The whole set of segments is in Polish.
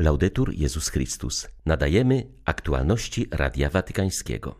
Laudetur Jezus Chrystus. Nadajemy aktualności Radia Watykańskiego.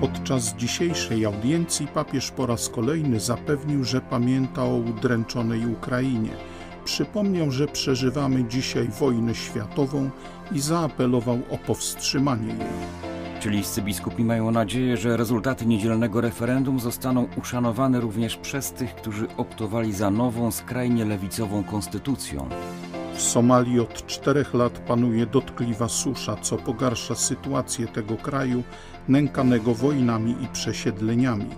Podczas dzisiejszej audiencji papież po raz kolejny zapewnił, że pamięta o udręczonej Ukrainie. Przypomniał, że przeżywamy dzisiaj wojnę światową i zaapelował o powstrzymanie jej. Chilijscy biskupi mają nadzieję, że rezultaty niedzielnego referendum zostaną uszanowane również przez tych, którzy optowali za nową, skrajnie lewicową konstytucją. W Somalii od czterech lat panuje dotkliwa susza, co pogarsza sytuację tego kraju, nękanego wojnami i przesiedleniami.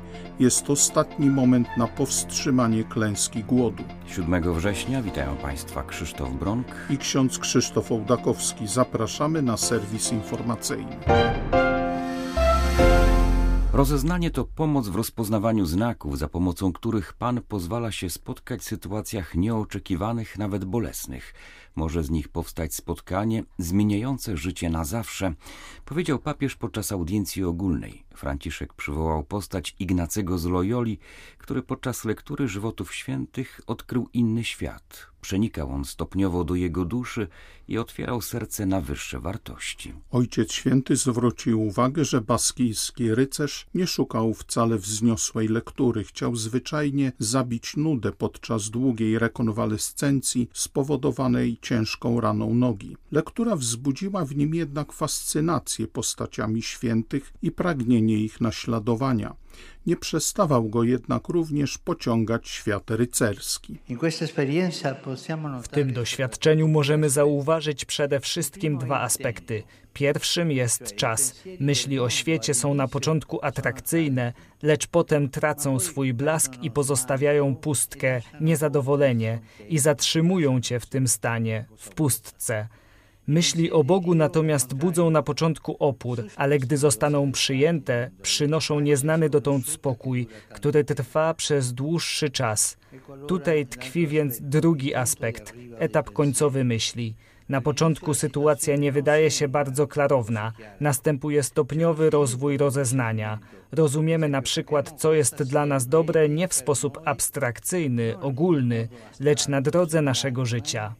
Jest ostatni moment na powstrzymanie klęski głodu. 7 września witają Państwa Krzysztof Bronk i ksiądz Krzysztof Ołdakowski. Zapraszamy na serwis informacyjny. Rozeznanie to pomoc w rozpoznawaniu znaków, za pomocą których Pan pozwala się spotkać w sytuacjach nieoczekiwanych, nawet bolesnych. Może z nich powstać spotkanie zmieniające życie na zawsze, powiedział papież podczas audiencji ogólnej. Franciszek przywołał postać Ignacego z Loyoli, który podczas lektury żywotów świętych odkrył inny świat. Przenikał on stopniowo do jego duszy i otwierał serce na wyższe wartości. Ojciec Święty zwrócił uwagę, że baskijski rycerz nie szukał wcale wzniosłej lektury. Chciał zwyczajnie zabić nudę podczas długiej rekonwalescencji spowodowanej ciężką raną nogi. Lektura wzbudziła w nim jednak fascynację postaciami świętych i pragnienie ich naśladowania. Nie przestawał go jednak również pociągać świat rycerski. W tym doświadczeniu możemy zauważyć przede wszystkim dwa aspekty. Pierwszym jest czas. Myśli o świecie są na początku atrakcyjne, lecz potem tracą swój blask i pozostawiają pustkę, niezadowolenie i zatrzymują cię w tym stanie, w pustce. Myśli o Bogu natomiast budzą na początku opór, ale gdy zostaną przyjęte, przynoszą nieznany dotąd spokój, który trwa przez dłuższy czas. Tutaj tkwi więc drugi aspekt, etap końcowy myśli. Na początku sytuacja nie wydaje się bardzo klarowna. Następuje stopniowy rozwój rozeznania. Rozumiemy na przykład, co jest dla nas dobre nie w sposób abstrakcyjny, ogólny, lecz na drodze naszego życia.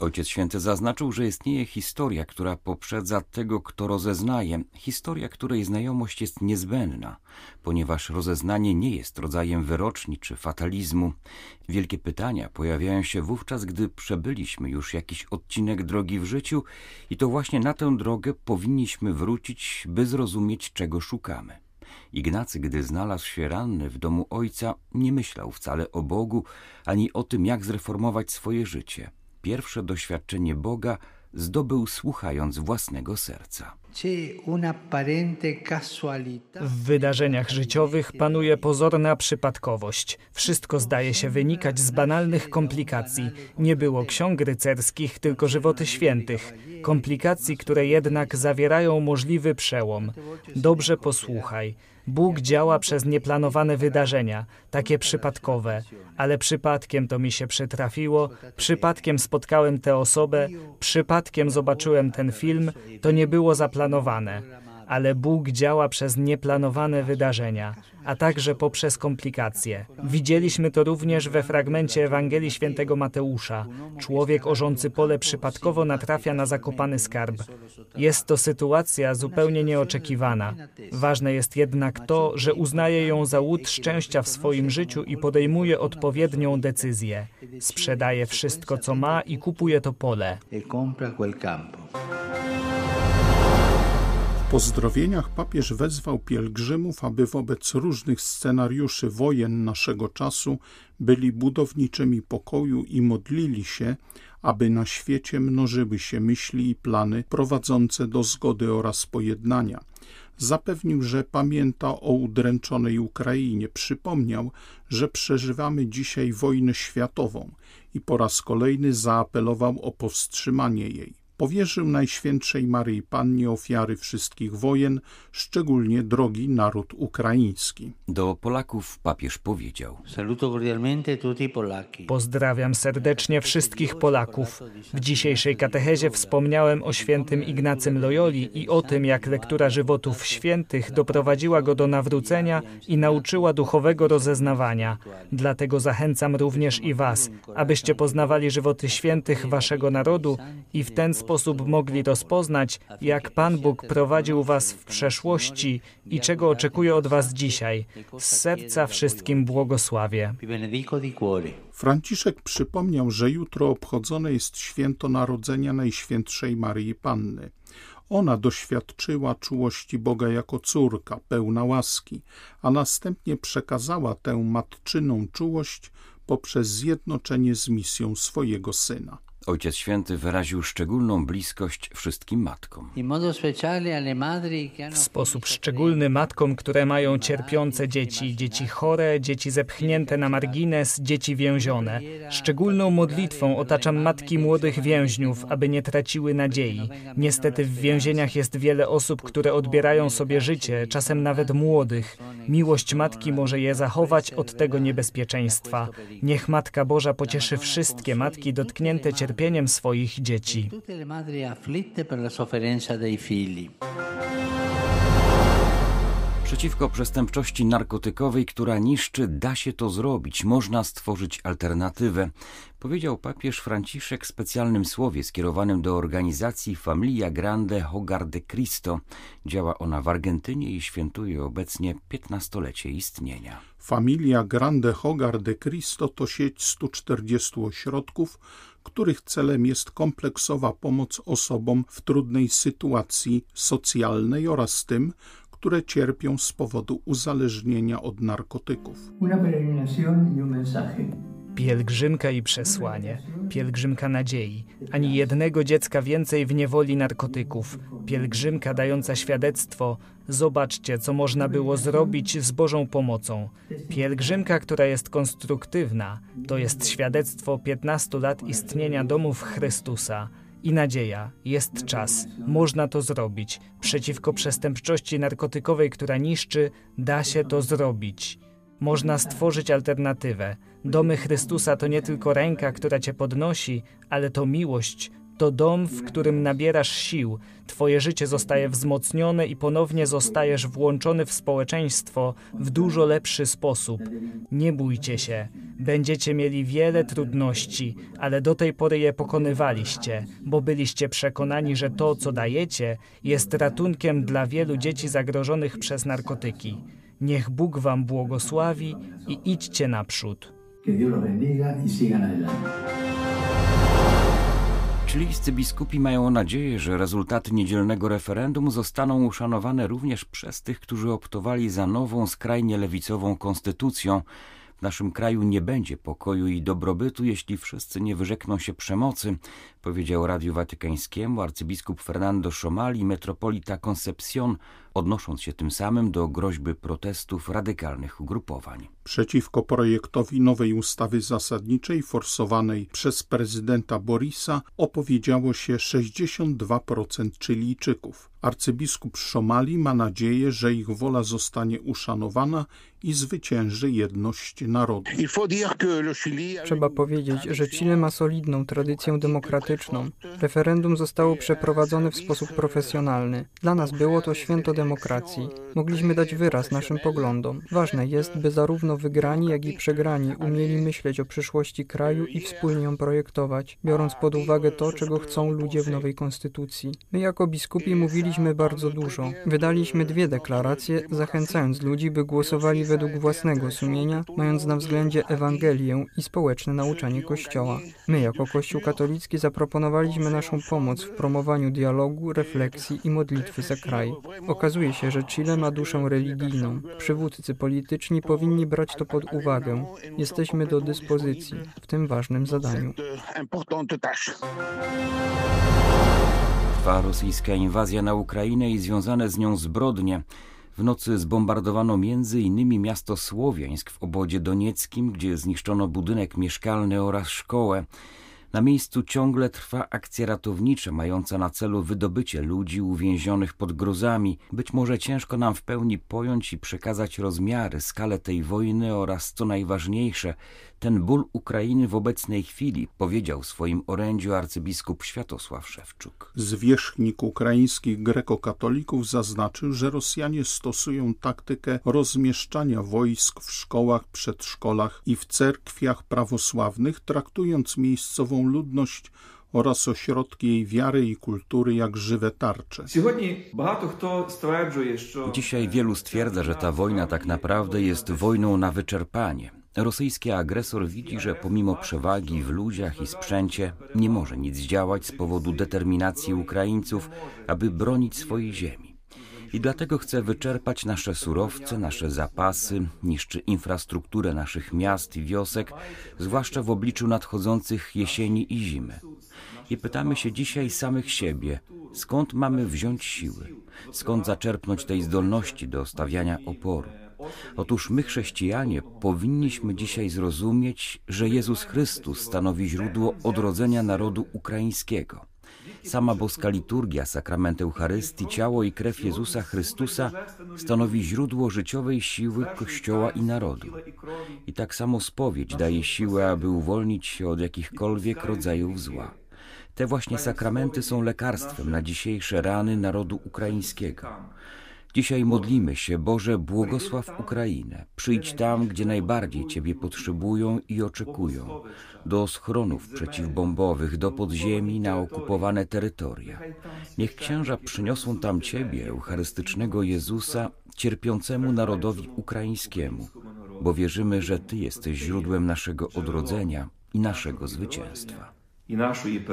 Ojciec Święty zaznaczył, że istnieje historia, która poprzedza tego, kto rozeznaje, historia, której znajomość jest niezbędna, ponieważ rozeznanie nie jest rodzajem wyroczni czy fatalizmu. Wielkie pytania pojawiają się wówczas, gdy przebyliśmy już jakiś odcinek drogi w życiu i to właśnie na tę drogę powinniśmy wrócić, by zrozumieć, czego szukamy. Ignacy, gdy znalazł się ranny w domu ojca, nie myślał wcale o Bogu, ani o tym, jak zreformować swoje życie. Pierwsze doświadczenie Boga zdobył słuchając własnego serca. W wydarzeniach życiowych panuje pozorna przypadkowość. Wszystko zdaje się wynikać z banalnych komplikacji. Nie było ksiąg rycerskich, tylko żywoty świętych. Komplikacji, które jednak zawierają możliwy przełom. Dobrze posłuchaj. Bóg działa przez nieplanowane wydarzenia, takie przypadkowe, ale przypadkiem to mi się przytrafiło, przypadkiem spotkałem tę osobę, przypadkiem zobaczyłem ten film, to nie było zaplanowane ale Bóg działa przez nieplanowane wydarzenia, a także poprzez komplikacje. Widzieliśmy to również we fragmencie Ewangelii Świętego Mateusza. Człowiek orzący pole przypadkowo natrafia na zakopany skarb. Jest to sytuacja zupełnie nieoczekiwana. Ważne jest jednak to, że uznaje ją za łód szczęścia w swoim życiu i podejmuje odpowiednią decyzję. Sprzedaje wszystko, co ma i kupuje to pole pozdrowieniach papież wezwał pielgrzymów, aby wobec różnych scenariuszy wojen naszego czasu byli budowniczymi pokoju i modlili się, aby na świecie mnożyły się myśli i plany prowadzące do zgody oraz pojednania. Zapewnił, że pamięta o udręczonej Ukrainie. Przypomniał, że przeżywamy dzisiaj wojnę światową i po raz kolejny zaapelował o powstrzymanie jej powierzył Najświętszej Maryi Pannie ofiary wszystkich wojen, szczególnie drogi naród ukraiński. Do Polaków papież powiedział: Pozdrawiam serdecznie wszystkich Polaków. W dzisiejszej katechezie wspomniałem o świętym Ignacym Loyoli i o tym, jak lektura żywotów świętych doprowadziła go do nawrócenia i nauczyła duchowego rozeznawania. Dlatego zachęcam również i Was, abyście poznawali żywoty świętych Waszego narodu i w ten sposób mogli rozpoznać, jak Pan Bóg prowadził Was w przeszłości i czego oczekuje od Was dzisiaj. Z serca wszystkim błogosławię. Franciszek przypomniał, że jutro obchodzone jest święto Narodzenia Najświętszej Maryi Panny. Ona doświadczyła czułości Boga jako córka, pełna łaski, a następnie przekazała tę matczyną czułość poprzez zjednoczenie z misją swojego syna. Ojciec Święty wyraził szczególną bliskość wszystkim matkom. W sposób szczególny matkom, które mają cierpiące dzieci, dzieci chore, dzieci zepchnięte na margines, dzieci więzione. Szczególną modlitwą otaczam matki młodych więźniów, aby nie traciły nadziei. Niestety w więzieniach jest wiele osób, które odbierają sobie życie, czasem nawet młodych. Miłość matki może je zachować od tego niebezpieczeństwa. Niech Matka Boża pocieszy wszystkie matki dotknięte cierpieniem cierpieniem swoich dzieci. Przeciwko przestępczości narkotykowej, która niszczy, da się to zrobić, można stworzyć alternatywę, powiedział papież Franciszek w specjalnym słowie skierowanym do organizacji Familia Grande Hogar de Cristo. Działa ona w Argentynie i świętuje obecnie 15-lecie istnienia. Familia Grande Hogar de Cristo to sieć 140 ośrodków, których celem jest kompleksowa pomoc osobom w trudnej sytuacji socjalnej oraz tym, które cierpią z powodu uzależnienia od narkotyków. Pielgrzymka i przesłanie, pielgrzymka nadziei, ani jednego dziecka więcej w niewoli narkotyków, pielgrzymka dająca świadectwo, zobaczcie, co można było zrobić z Bożą pomocą. Pielgrzymka, która jest konstruktywna, to jest świadectwo 15 lat istnienia domów Chrystusa. I nadzieja, jest czas, można to zrobić. Przeciwko przestępczości narkotykowej, która niszczy, da się to zrobić. Można stworzyć alternatywę. Domy Chrystusa to nie tylko ręka, która cię podnosi, ale to miłość, to dom, w którym nabierasz sił, twoje życie zostaje wzmocnione i ponownie zostajesz włączony w społeczeństwo w dużo lepszy sposób. Nie bójcie się, będziecie mieli wiele trudności, ale do tej pory je pokonywaliście, bo byliście przekonani, że to, co dajecie, jest ratunkiem dla wielu dzieci zagrożonych przez narkotyki. Niech Bóg wam błogosławi i idźcie naprzód. Que Dios los bendiga y sigan adelante. Chilijscy biskupi mają nadzieję, że rezultaty niedzielnego referendum zostaną uszanowane również przez tych, którzy optowali za nową, skrajnie lewicową konstytucją. W naszym kraju nie będzie pokoju i dobrobytu, jeśli wszyscy nie wyrzekną się przemocy, powiedział Radiu Watykańskiemu arcybiskup Fernando Szomali, metropolita Concepcion, odnosząc się tym samym do groźby protestów radykalnych ugrupowań. Przeciwko projektowi nowej ustawy zasadniczej forsowanej przez prezydenta Borisa opowiedziało się 62% Chilijczyków. Arcybiskup Szomali ma nadzieję, że ich wola zostanie uszanowana i zwycięży jedność narodu. Trzeba powiedzieć, że Chile ma solidną tradycję demokratyczną. Referendum zostało przeprowadzone w sposób profesjonalny. Dla nas było to święto demokracji. Mogliśmy dać wyraz naszym poglądom. Ważne jest, by zarówno wygrani, jak i przegrani umieli myśleć o przyszłości kraju i wspólnie ją projektować, biorąc pod uwagę to, czego chcą ludzie w nowej konstytucji. My jako biskupi mówiliśmy bardzo dużo. Wydaliśmy dwie deklaracje, zachęcając ludzi, by głosowali według własnego sumienia, mając na względzie Ewangelię i społeczne nauczanie Kościoła. My jako Kościół katolicki zaproponowaliśmy naszą pomoc w promowaniu dialogu, refleksji i modlitwy za kraj. Okazuje się, że Chile ma duszę religijną. Przywódcy polityczni powinni brać to pod uwagę. Jesteśmy do dyspozycji w tym ważnym zadaniu. Trwa rosyjska inwazja na Ukrainę i związane z nią zbrodnie. W nocy zbombardowano innymi miasto Słowiańsk w obodzie donieckim, gdzie zniszczono budynek mieszkalny oraz szkołę. Na miejscu ciągle trwa akcja ratownicza mająca na celu wydobycie ludzi uwięzionych pod gruzami. Być może ciężko nam w pełni pojąć i przekazać rozmiary, skalę tej wojny oraz, co najważniejsze, ten ból Ukrainy w obecnej chwili, powiedział w swoim orędziu arcybiskup Światosław Szewczuk. Zwierzchnik ukraińskich grekokatolików zaznaczył, że Rosjanie stosują taktykę rozmieszczania wojsk w szkołach, przedszkolach i w cerkwiach prawosławnych, traktując miejscową ludność oraz ośrodki jej wiary i kultury jak żywe tarcze. Dzisiaj wielu stwierdza, że ta wojna tak naprawdę jest wojną na wyczerpanie Rosyjski agresor widzi, że pomimo przewagi w ludziach i sprzęcie nie może nic zdziałać z powodu determinacji Ukraińców, aby bronić swojej ziemi. I dlatego chce wyczerpać nasze surowce, nasze zapasy, niszczy infrastrukturę naszych miast i wiosek, zwłaszcza w obliczu nadchodzących jesieni i zimy. I pytamy się dzisiaj samych siebie, skąd mamy wziąć siły, skąd zaczerpnąć tej zdolności do stawiania oporu. Otóż my, chrześcijanie, powinniśmy dzisiaj zrozumieć, że Jezus Chrystus stanowi źródło odrodzenia narodu ukraińskiego. Sama boska liturgia, sakrament Eucharystii, ciało i krew Jezusa Chrystusa stanowi źródło życiowej siły Kościoła i narodu. I tak samo spowiedź daje siłę, aby uwolnić się od jakichkolwiek rodzajów zła. Te właśnie sakramenty są lekarstwem na dzisiejsze rany narodu ukraińskiego. Dzisiaj modlimy się, Boże, błogosław Ukrainę. Przyjdź tam, gdzie najbardziej Ciebie potrzebują i oczekują. Do schronów przeciwbombowych, do podziemi, na okupowane terytoria. Niech księża przyniosą tam Ciebie, Eucharystycznego Jezusa, cierpiącemu narodowi ukraińskiemu, bo wierzymy, że Ty jesteś źródłem naszego odrodzenia i naszego zwycięstwa. I naszej.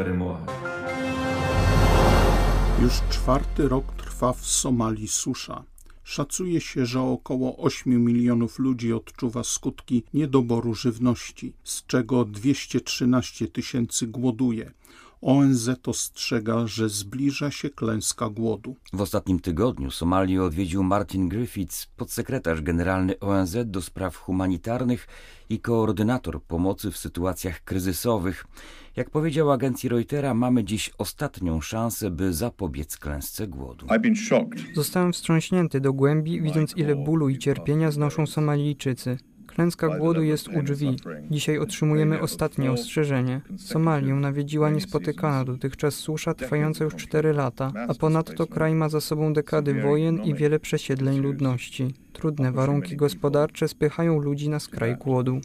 Już czwarty rok trwa w Somalii susza. Szacuje się, że około 8 milionów ludzi odczuwa skutki niedoboru żywności, z czego 213 tysięcy głoduje. ONZ ostrzega, że zbliża się klęska głodu. W ostatnim tygodniu Somalię odwiedził Martin Griffiths, podsekretarz generalny ONZ do spraw humanitarnych i koordynator pomocy w sytuacjach kryzysowych. Jak powiedział agencji Reutera, mamy dziś ostatnią szansę, by zapobiec klęsce głodu. Zostałem wstrząśnięty do głębi, widząc ile bólu i cierpienia znoszą Somalijczycy. Klęska głodu jest u drzwi. Dzisiaj otrzymujemy ostatnie ostrzeżenie. Somalię nawiedziła niespotykana dotychczas susza trwająca już 4 lata, a ponadto kraj ma za sobą dekady wojen i wiele przesiedleń ludności. Trudne warunki gospodarcze spychają ludzi na skraj głodu.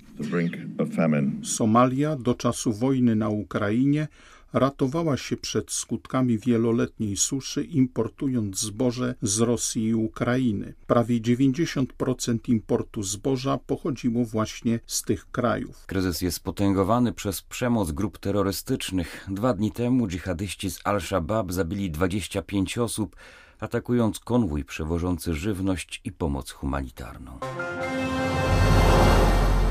Somalia do czasu wojny na Ukrainie ratowała się przed skutkami wieloletniej suszy, importując zboże z Rosji i Ukrainy. Prawie 90% importu zboża pochodziło właśnie z tych krajów. Kryzys jest potęgowany przez przemoc grup terrorystycznych. Dwa dni temu dżihadyści z Al-Shabaab zabili 25 osób, atakując konwój przewożący żywność i pomoc humanitarną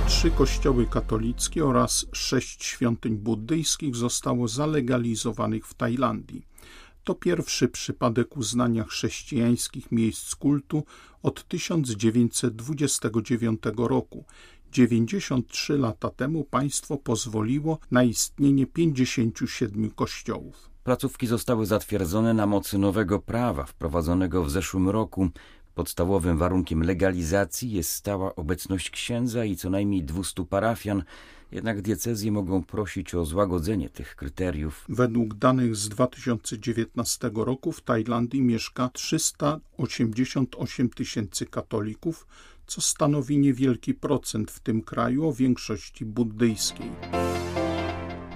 trzy kościoły katolickie oraz sześć świątyń buddyjskich zostało zalegalizowanych w Tajlandii. To pierwszy przypadek uznania chrześcijańskich miejsc kultu od 1929 roku. 93 lata temu państwo pozwoliło na istnienie 57 kościołów. Placówki zostały zatwierdzone na mocy nowego prawa wprowadzonego w zeszłym roku. Podstawowym warunkiem legalizacji jest stała obecność księdza i co najmniej 200 parafian, jednak diecezje mogą prosić o złagodzenie tych kryteriów. Według danych z 2019 roku w Tajlandii mieszka 388 tysięcy katolików, co stanowi niewielki procent w tym kraju o większości buddyjskiej.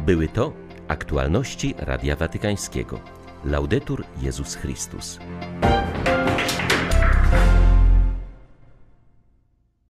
Były to aktualności Radia Watykańskiego. Laudetur Jezus Chrystus.